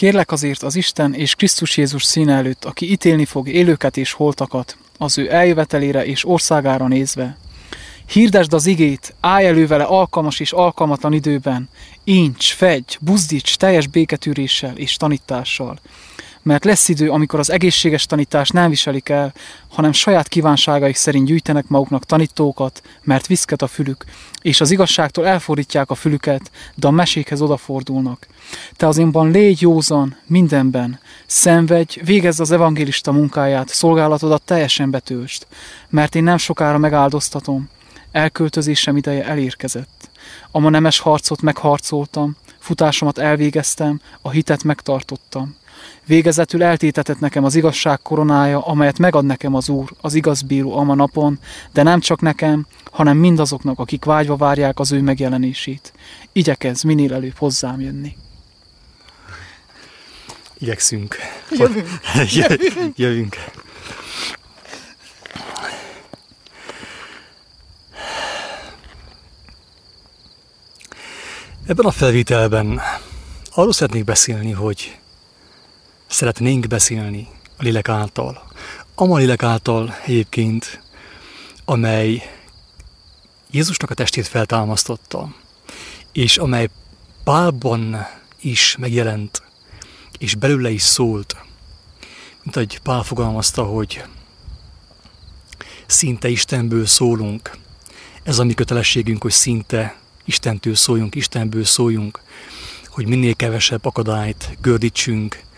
Kérlek azért az Isten és Krisztus Jézus színe előtt, aki ítélni fog élőket és holtakat, az ő eljövetelére és országára nézve. Hirdesd az igét, állj elő vele alkalmas és alkalmatlan időben, incs, fegy, buzdíts teljes béketűréssel és tanítással mert lesz idő, amikor az egészséges tanítást nem viselik el, hanem saját kívánságaik szerint gyűjtenek maguknak tanítókat, mert viszket a fülük, és az igazságtól elfordítják a fülüket, de a mesékhez odafordulnak. Te azonban légy józan mindenben, szenvedj, végezz az evangélista munkáját, szolgálatodat teljesen betöltsd, mert én nem sokára megáldoztatom, elköltözésem ideje elérkezett. A ma nemes harcot megharcoltam, futásomat elvégeztem, a hitet megtartottam. Végezetül eltétetett nekem az igazság koronája, amelyet megad nekem az Úr, az igaz bíró ama napon, de nem csak nekem, hanem mindazoknak, akik vágyva várják az ő megjelenését. Igyekezz minél előbb hozzám jönni. Igyekszünk. Jövünk. Jövünk. Jövünk. Ebben a felvételben arról szeretnék beszélni, hogy szeretnénk beszélni a lélek által. A lélek által egyébként, amely Jézusnak a testét feltámasztotta, és amely Pálban is megjelent, és belőle is szólt, mint ahogy Pál fogalmazta, hogy szinte Istenből szólunk. Ez a mi kötelességünk, hogy szinte Istentől szóljunk, Istenből szóljunk, hogy minél kevesebb akadályt gördítsünk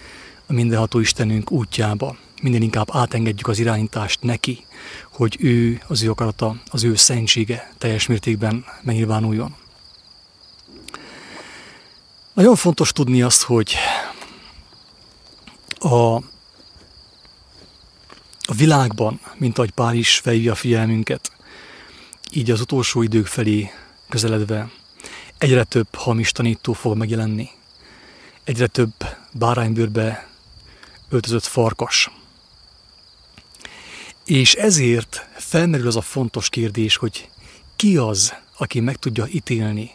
a mindenható Istenünk útjába. Minden inkább átengedjük az irányítást neki, hogy ő, az ő akarata, az ő szentsége teljes mértékben megnyilvánuljon. Nagyon fontos tudni azt, hogy a, a világban, mint ahogy Pál is felhívja a figyelmünket, így az utolsó idők felé közeledve egyre több hamis tanító fog megjelenni. Egyre több báránybőrbe öltözött farkas. És ezért felmerül az a fontos kérdés, hogy ki az, aki meg tudja ítélni,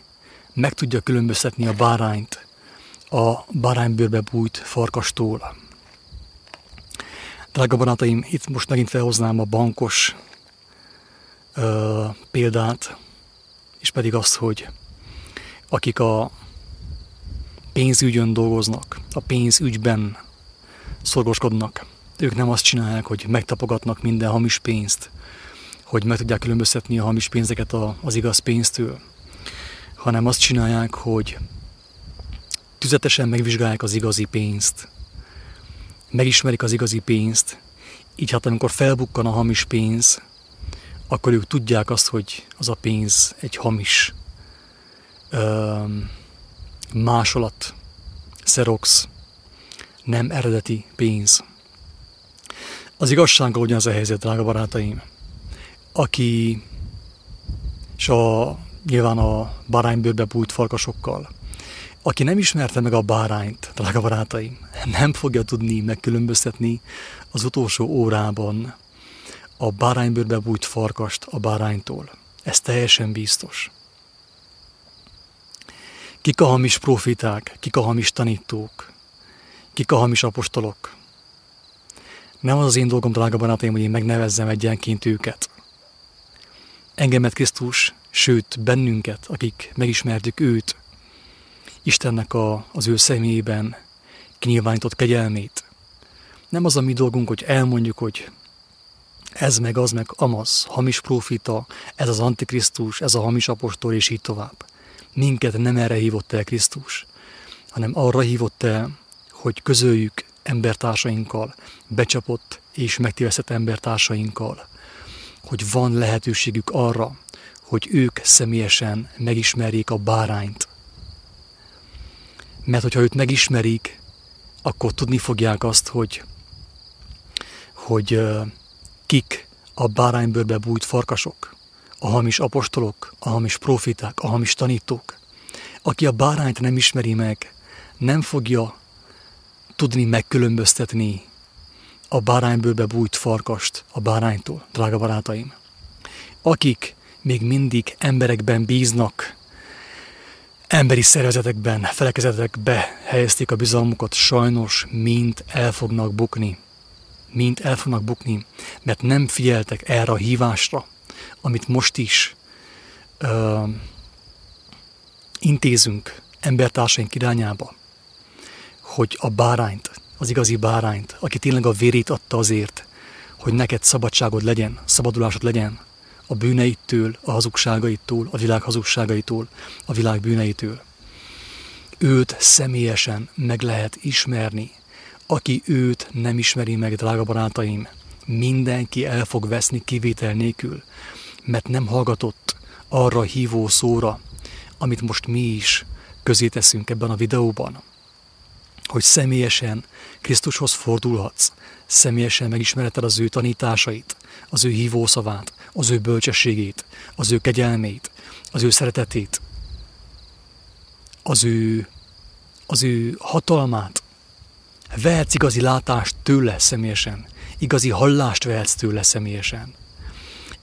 meg tudja különböztetni a bárányt a báránybőrbe bújt farkastól. Drága barátaim, itt most megint felhoznám a bankos ö, példát, és pedig azt, hogy akik a pénzügyön dolgoznak, a pénzügyben szorgoskodnak. Ők nem azt csinálják, hogy megtapogatnak minden hamis pénzt, hogy meg tudják különböztetni a hamis pénzeket az igaz pénztől, hanem azt csinálják, hogy tüzetesen megvizsgálják az igazi pénzt, megismerik az igazi pénzt, így hát amikor felbukkan a hamis pénz, akkor ők tudják azt, hogy az a pénz egy hamis ö, másolat, xerox, nem eredeti pénz. Az igazsággal ugyanaz a helyzet, drága barátaim. Aki, és a, nyilván a báránybőrbe bújt farkasokkal, aki nem ismerte meg a bárányt, drága barátaim, nem fogja tudni megkülönböztetni az utolsó órában a báránybőrbe bújt farkast a báránytól. Ez teljesen biztos. Kik a hamis profiták, kik a hamis tanítók, Kik a hamis apostolok? Nem az az én dolgom, drága barátaim, hogy én megnevezzem egyenként őket. Engemet Krisztus, sőt bennünket, akik megismertük őt, Istennek a, az ő személyében kinyilvánított kegyelmét. Nem az a mi dolgunk, hogy elmondjuk, hogy ez meg az meg amaz, hamis profita, ez az antikrisztus, ez a hamis apostol, és így tovább. Minket nem erre hívott el Krisztus, hanem arra hívott el, hogy közöljük embertársainkkal, becsapott és megtévesztett embertársainkkal, hogy van lehetőségük arra, hogy ők személyesen megismerjék a bárányt. Mert hogyha őt megismerik, akkor tudni fogják azt, hogy, hogy kik a báránybőrbe bújt farkasok, a hamis apostolok, a hamis profiták, a hamis tanítók. Aki a bárányt nem ismeri meg, nem fogja tudni megkülönböztetni a báránybőrbe bújt farkast a báránytól, drága barátaim. Akik még mindig emberekben bíznak, emberi szervezetekben, felekezetekbe helyezték a bizalmukat, sajnos mind el fognak bukni. Mind el fognak bukni, mert nem figyeltek erre a hívásra, amit most is ö, intézünk embertársaink irányába, hogy a bárányt, az igazi bárányt, aki tényleg a vérét adta azért, hogy neked szabadságod legyen, szabadulásod legyen a bűneitől, a hazugságaitól, a világ hazugságaitól, a világ bűneitől. Őt személyesen meg lehet ismerni. Aki őt nem ismeri meg, drága barátaim, mindenki el fog veszni kivétel nélkül, mert nem hallgatott arra hívó szóra, amit most mi is közé teszünk ebben a videóban, hogy személyesen Krisztushoz fordulhatsz, személyesen megismereted az ő tanításait, az ő hívószavát, az ő bölcsességét, az ő kegyelmét, az ő szeretetét, az ő, az ő hatalmát. Vehetsz igazi látást tőle személyesen, igazi hallást vehetsz tőle személyesen.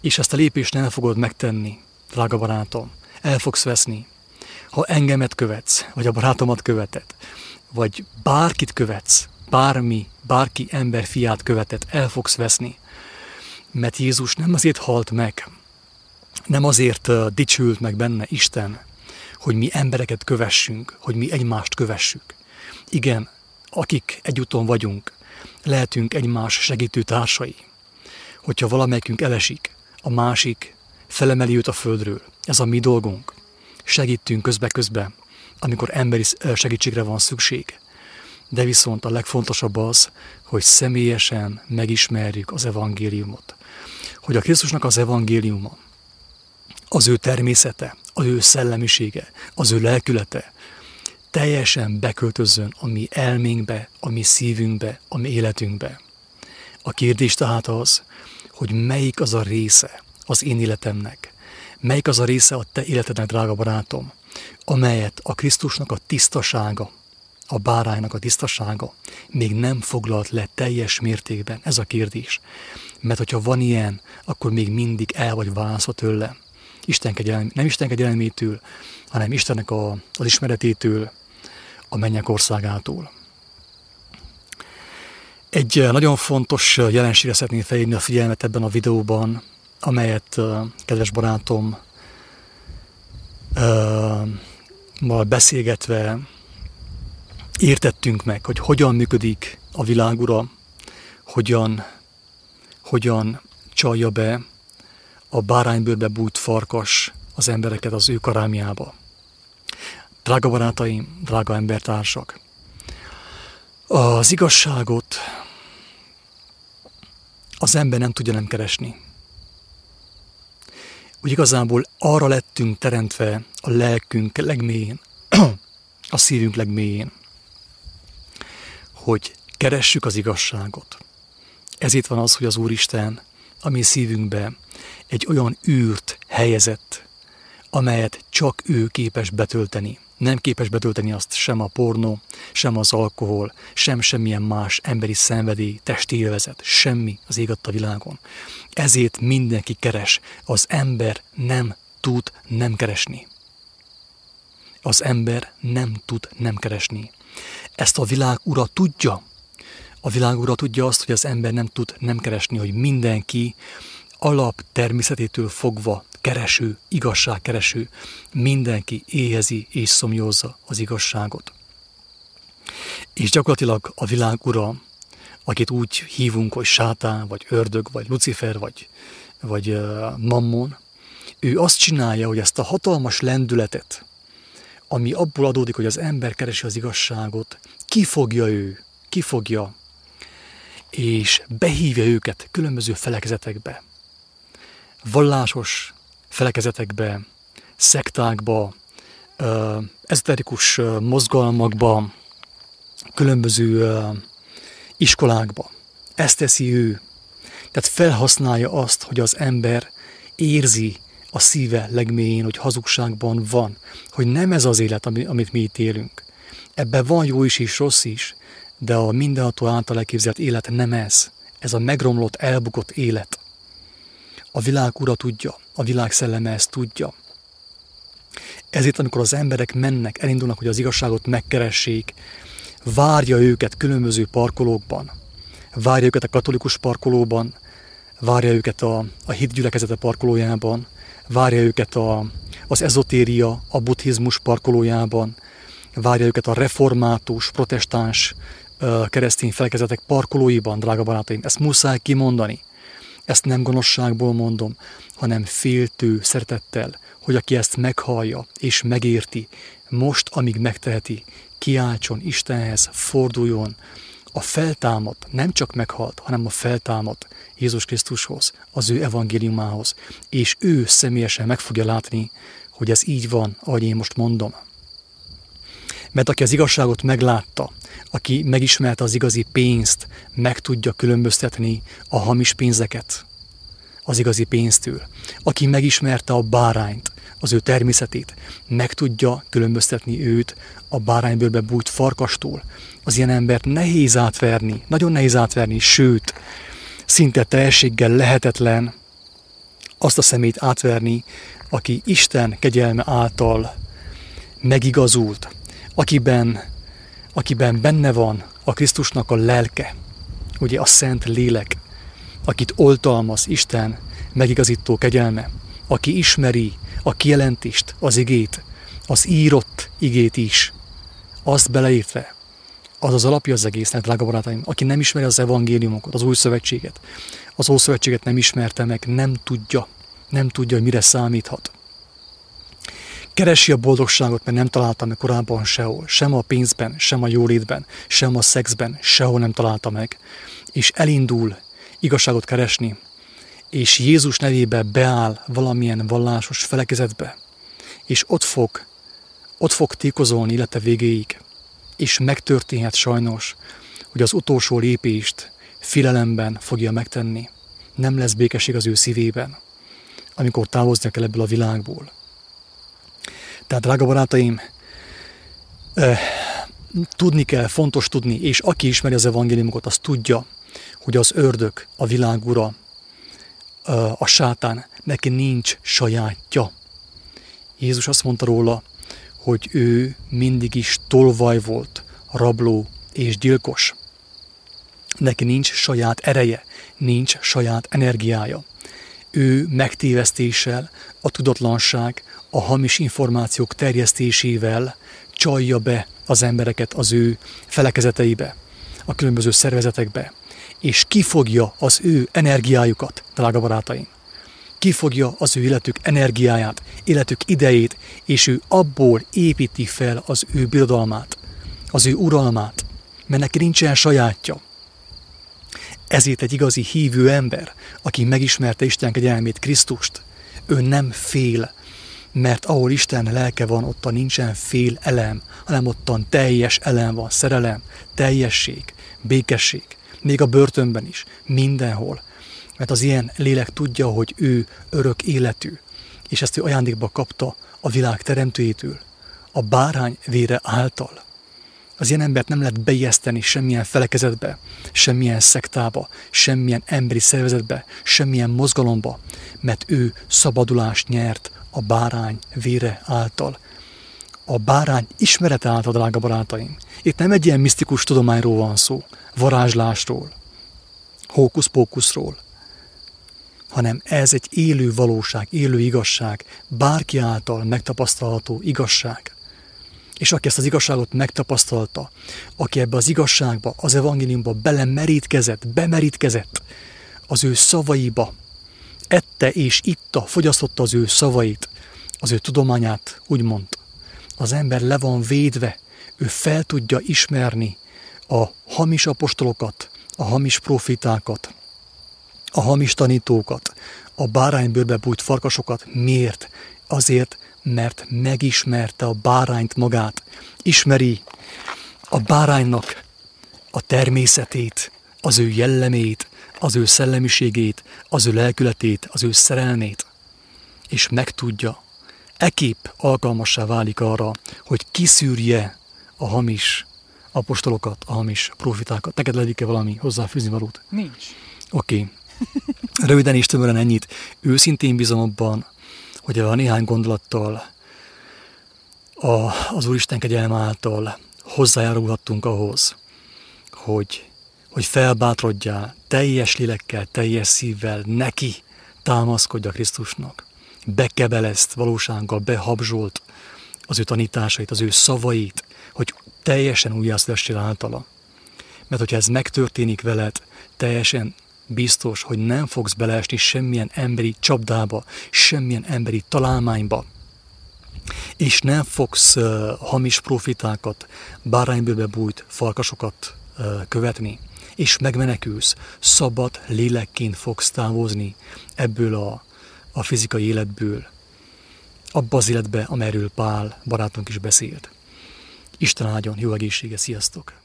És ezt a lépést nem fogod megtenni, drága barátom, el fogsz veszni. Ha engemet követsz, vagy a barátomat követed, vagy bárkit követsz, bármi, bárki ember fiát követett, el fogsz veszni. Mert Jézus nem azért halt meg, nem azért dicsült meg benne Isten, hogy mi embereket kövessünk, hogy mi egymást kövessük. Igen, akik egyúton vagyunk, lehetünk egymás segítő társai. Hogyha valamelyikünk elesik, a másik felemeli őt a földről. Ez a mi dolgunk. Segítünk közbe-közbe, amikor emberi segítségre van szükség. De viszont a legfontosabb az, hogy személyesen megismerjük az evangéliumot. Hogy a Krisztusnak az evangéliuma, az ő természete, az ő szellemisége, az ő lelkülete teljesen beköltözön a mi elménkbe, a mi szívünkbe, a mi életünkbe. A kérdés tehát az, hogy melyik az a része az én életemnek, melyik az a része a te életednek, drága barátom, amelyet a Krisztusnak a tisztasága, a báránynak a tisztasága még nem foglalt le teljes mértékben? Ez a kérdés. Mert hogyha van ilyen, akkor még mindig el vagy válaszol tőle. Isten kegyelmi, nem Isten kegyelmétől, hanem Istennek a, az ismeretétől, a mennyek országától. Egy eh, nagyon fontos eh, jelenségre szeretném felhívni a figyelmet ebben a videóban, amelyet eh, kedves barátom beszélgetve értettünk meg, hogy hogyan működik a világura, hogyan, hogyan csalja be a báránybőrbe bújt farkas az embereket az ő karámjába. Drága barátaim, drága embertársak, az igazságot az ember nem tudja nem keresni. Úgy igazából arra lettünk teremtve a lelkünk legmélyén, a szívünk legmélyén, hogy keressük az igazságot. Ezért van az, hogy az Úristen a mi szívünkbe egy olyan űrt helyezett, amelyet csak ő képes betölteni. Nem képes betölteni azt sem a pornó, sem az alkohol, sem semmilyen más emberi szenvedély, testi élvezet, semmi az ég a világon. Ezért mindenki keres, az ember nem tud nem keresni. Az ember nem tud nem keresni. Ezt a világ ura tudja. A világ ura tudja azt, hogy az ember nem tud nem keresni, hogy mindenki alap természetétől fogva kereső, igazságkereső, mindenki éhezi és szomjózza az igazságot. És gyakorlatilag a világ ura, akit úgy hívunk, hogy sátán, vagy ördög, vagy lucifer, vagy, vagy uh, mammon, ő azt csinálja, hogy ezt a hatalmas lendületet, ami abból adódik, hogy az ember keresi az igazságot, kifogja ő, kifogja, és behívja őket különböző felekezetekbe. Vallásos felekezetekbe, szektákba, ezoterikus mozgalmakba, különböző iskolákba. Ezt teszi ő. Tehát felhasználja azt, hogy az ember érzi a szíve legmélyén, hogy hazugságban van, hogy nem ez az élet, amit mi itt élünk. Ebben van jó is és rossz is, de a mindenható által elképzelt élet nem ez. Ez a megromlott, elbukott élet. A világ ura tudja, a világ szelleme ezt tudja. Ezért, amikor az emberek mennek, elindulnak, hogy az igazságot megkeressék, várja őket különböző parkolókban, várja őket a katolikus parkolóban, várja őket a, a hitgyülekezete parkolójában, várja őket a, az ezotéria, a buddhizmus parkolójában, várja őket a református, protestáns keresztény felekezetek parkolóiban, drága barátaim. Ezt muszáj kimondani. Ezt nem gonoszságból mondom, hanem féltő szeretettel, hogy aki ezt meghallja és megérti, most, amíg megteheti, kiáltson Istenhez, forduljon, a feltámadt nem csak meghalt, hanem a feltámadt Jézus Krisztushoz, az ő evangéliumához, és ő személyesen meg fogja látni, hogy ez így van, ahogy én most mondom. Mert aki az igazságot meglátta, aki megismerte az igazi pénzt, meg tudja különböztetni a hamis pénzeket az igazi pénztől. Aki megismerte a bárányt, az ő természetét, meg tudja különböztetni őt a báránybőrbe bújt farkastól. Az ilyen embert nehéz átverni, nagyon nehéz átverni, sőt, szinte teljességgel lehetetlen azt a szemét átverni, aki Isten kegyelme által megigazult, akiben, akiben benne van a Krisztusnak a lelke, ugye a szent lélek, akit oltalmaz Isten megigazító kegyelme, aki ismeri a kijelentést, az igét, az írott igét is, azt beleértve, az az alapja az egésznek, drága barátaim. Aki nem ismeri az evangéliumokat, az új szövetséget, az új szövetséget nem ismerte meg, nem tudja, nem tudja, hogy mire számíthat. Keresi a boldogságot, mert nem találta meg korábban sehol. Sem a pénzben, sem a jólétben, sem a szexben, sehol nem találta meg. És elindul igazságot keresni, és Jézus nevébe beáll valamilyen vallásos felekezetbe, és ott fog, ott fog tékozolni élete végéig, és megtörténhet sajnos, hogy az utolsó lépést filelemben fogja megtenni. Nem lesz békesség az ő szívében, amikor távoznia kell ebből a világból. Tehát, drága barátaim, tudni kell, fontos tudni, és aki ismeri az evangéliumokat, az tudja, hogy az ördög, a világ ura, eh, a sátán, neki nincs sajátja. Jézus azt mondta róla, hogy ő mindig is tolvaj volt, rabló és gyilkos. Neki nincs saját ereje, nincs saját energiája. Ő megtévesztéssel, a tudatlanság, a hamis információk terjesztésével csalja be az embereket az ő felekezeteibe, a különböző szervezetekbe, és kifogja az ő energiájukat, drága barátaim kifogja az ő életük energiáját, életük idejét, és ő abból építi fel az ő birodalmát, az ő uralmát, mert neki nincsen sajátja. Ezért egy igazi hívő ember, aki megismerte Isten kegyelmét, Krisztust, ő nem fél, mert ahol Isten lelke van, ottan nincsen fél elem, hanem ottan teljes elem van, szerelem, teljesség, békesség, még a börtönben is, mindenhol, mert az ilyen lélek tudja, hogy ő örök életű, és ezt ő ajándékba kapta a világ teremtőjétől, a bárány vére által. Az ilyen embert nem lehet beijeszteni semmilyen felekezetbe, semmilyen szektába, semmilyen emberi szervezetbe, semmilyen mozgalomba, mert ő szabadulást nyert a bárány vére által. A bárány ismerete által, drága barátaim. Itt nem egy ilyen misztikus tudományról van szó, varázslásról, hókusz-pókuszról, hanem ez egy élő valóság, élő igazság, bárki által megtapasztalható igazság. És aki ezt az igazságot megtapasztalta, aki ebbe az igazságba, az evangéliumba belemerítkezett, bemerítkezett az ő szavaiba, ette és itta, fogyasztotta az ő szavait, az ő tudományát, úgymond. Az ember le van védve, ő fel tudja ismerni a hamis apostolokat, a hamis profitákat, a hamis tanítókat, a báránybőrbe bújt farkasokat. Miért? Azért, mert megismerte a bárányt magát. Ismeri a báránynak a természetét, az ő jellemét, az ő szellemiségét, az ő lelkületét, az ő szerelmét, és megtudja, ekép alkalmassá válik arra, hogy kiszűrje a hamis apostolokat, a hamis profitákat. Neked ledik-e valami hozzáfűzni valót? Nincs. Oké. Okay. Röviden és tömören ennyit. Őszintén bízom abban, hogy a néhány gondolattal a, az Úristen kegyelme által hozzájárulhattunk ahhoz, hogy, hogy felbátrodjál teljes lélekkel, teljes szívvel neki támaszkodja Krisztusnak. Bekebelezt valósággal, behabzsolt az ő tanításait, az ő szavait, hogy teljesen újjászülessél általa. Mert hogyha ez megtörténik veled, teljesen biztos, hogy nem fogsz beleesni semmilyen emberi csapdába, semmilyen emberi találmányba, és nem fogsz uh, hamis profitákat, báránybőbe bújt farkasokat uh, követni, és megmenekülsz, szabad lélekként fogsz távozni ebből a, a fizikai életből, abba az életbe, amelyről Pál barátunk is beszélt. Isten áldjon, jó egészsége, sziasztok!